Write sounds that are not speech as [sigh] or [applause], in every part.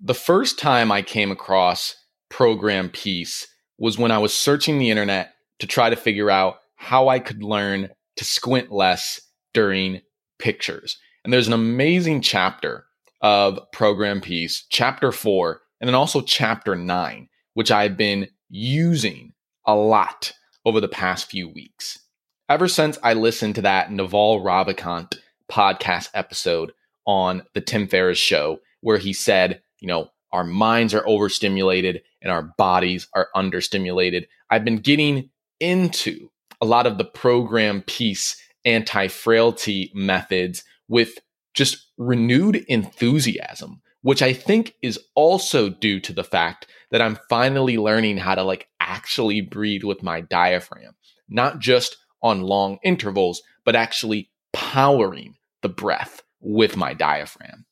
The first time I came across Program Peace was when I was searching the internet to try to figure out how I could learn to squint less during pictures. And there's an amazing chapter of Program Peace, chapter four, and then also chapter nine, which I've been using a lot over the past few weeks. Ever since I listened to that Naval Ravikant podcast episode on the Tim Ferriss show, where he said, you know, our minds are overstimulated and our bodies are understimulated. I've been getting into a lot of the Program Peace anti frailty methods with just renewed enthusiasm, which I think is also due to the fact that I'm finally learning how to like actually breathe with my diaphragm, not just on long intervals, but actually powering the breath with my diaphragm.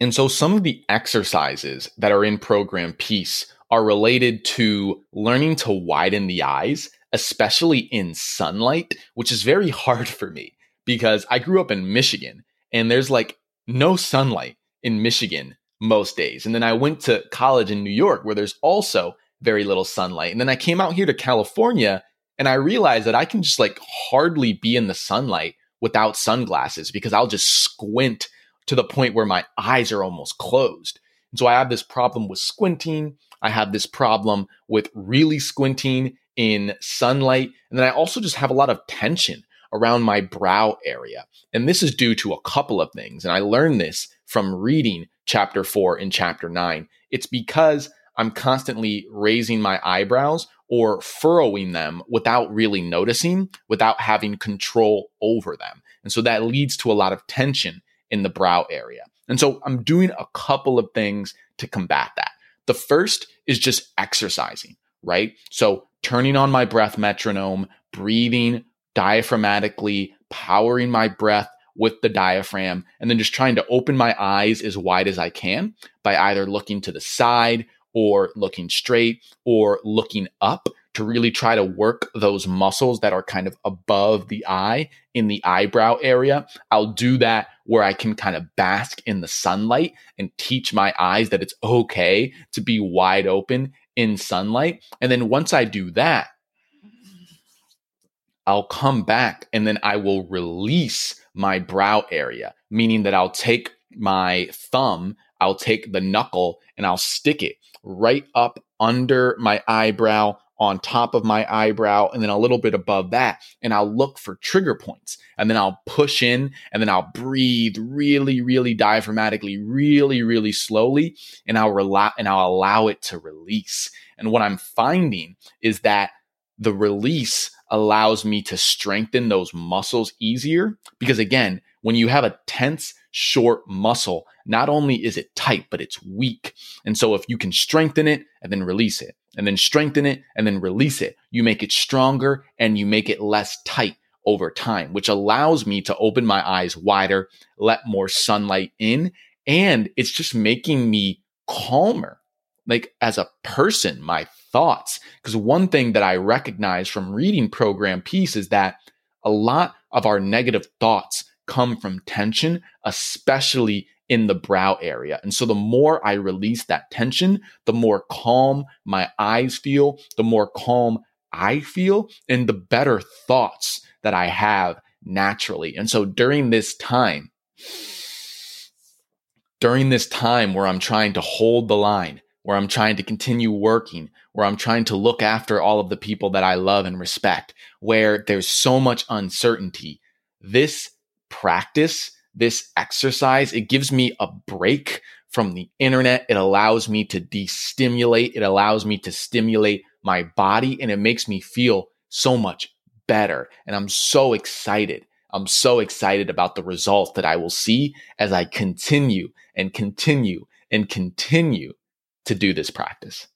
And so some of the exercises that are in program peace are related to learning to widen the eyes, especially in sunlight, which is very [laughs] hard for me because I grew up in Michigan and there's like no sunlight in Michigan most days. And then I went to college in New York where there's also very little sunlight. And then I came out here to California and I realized that I can just like hardly be in the sunlight without sunglasses because I'll just squint to the point where my eyes are almost closed. And so I have this problem with squinting. I have this problem with really squinting in sunlight. And then I also just have a lot of tension around my brow area. And this is due to a couple of things. And I learned this from reading chapter four and chapter nine. It's because I'm constantly raising my eyebrows or furrowing them without really noticing, without having control over them. And so that leads to a lot of tension in the brow area. And so I'm doing a couple of things to combat that. The first is just exercising, right? So turning on my breath metronome, breathing diaphragmatically, powering my breath with the diaphragm, and then just trying to open my eyes as wide as I can by either looking to the side or looking straight or looking up to really try to work those muscles that are kind of above the eye in the eyebrow area. I'll do that where I can kind of bask in the sunlight and teach my eyes that it's okay to be wide open in sunlight. And then once I do that, I'll come back and then I will release my brow area, meaning that I'll take my thumb, I'll take the knuckle and I'll stick it right up under my eyebrow, on top of my eyebrow, and then a little bit above that. And I'll look for trigger points. And then I'll push in and then I'll breathe really, really diaphragmatically, really, really slowly. And I'll rely and I'll allow it to release. And what I'm finding is that the release allows me to strengthen those muscles easier because again, when you have a tense, short muscle, not only is it tight, but it's weak. And so if you can strengthen it and then release it, and then strengthen it and then release it, you make it stronger and you make it less tight over time, which allows me to open my eyes wider, let more sunlight in, and it's just making me calmer. Like as a person, my thoughts. Because one thing that I recognize from reading Program Peace is that a lot of our negative thoughts come from tension, especially in the brow area. And so the more I release that tension, the more calm my eyes feel, the more calm I feel, and the better thoughts that I have naturally. And so during this time, during this time where I'm trying to hold the line, where I'm trying to continue working, where I'm trying to look after all of the people that I love and respect, where there's so much uncertainty, this practice, this exercise, it gives me a break from the internet. It allows me to destimulate. It allows me to stimulate my body and it makes me feel so much better. And I'm so excited. I'm so excited about the results that I will see as I continue and continue and continue to do this practice.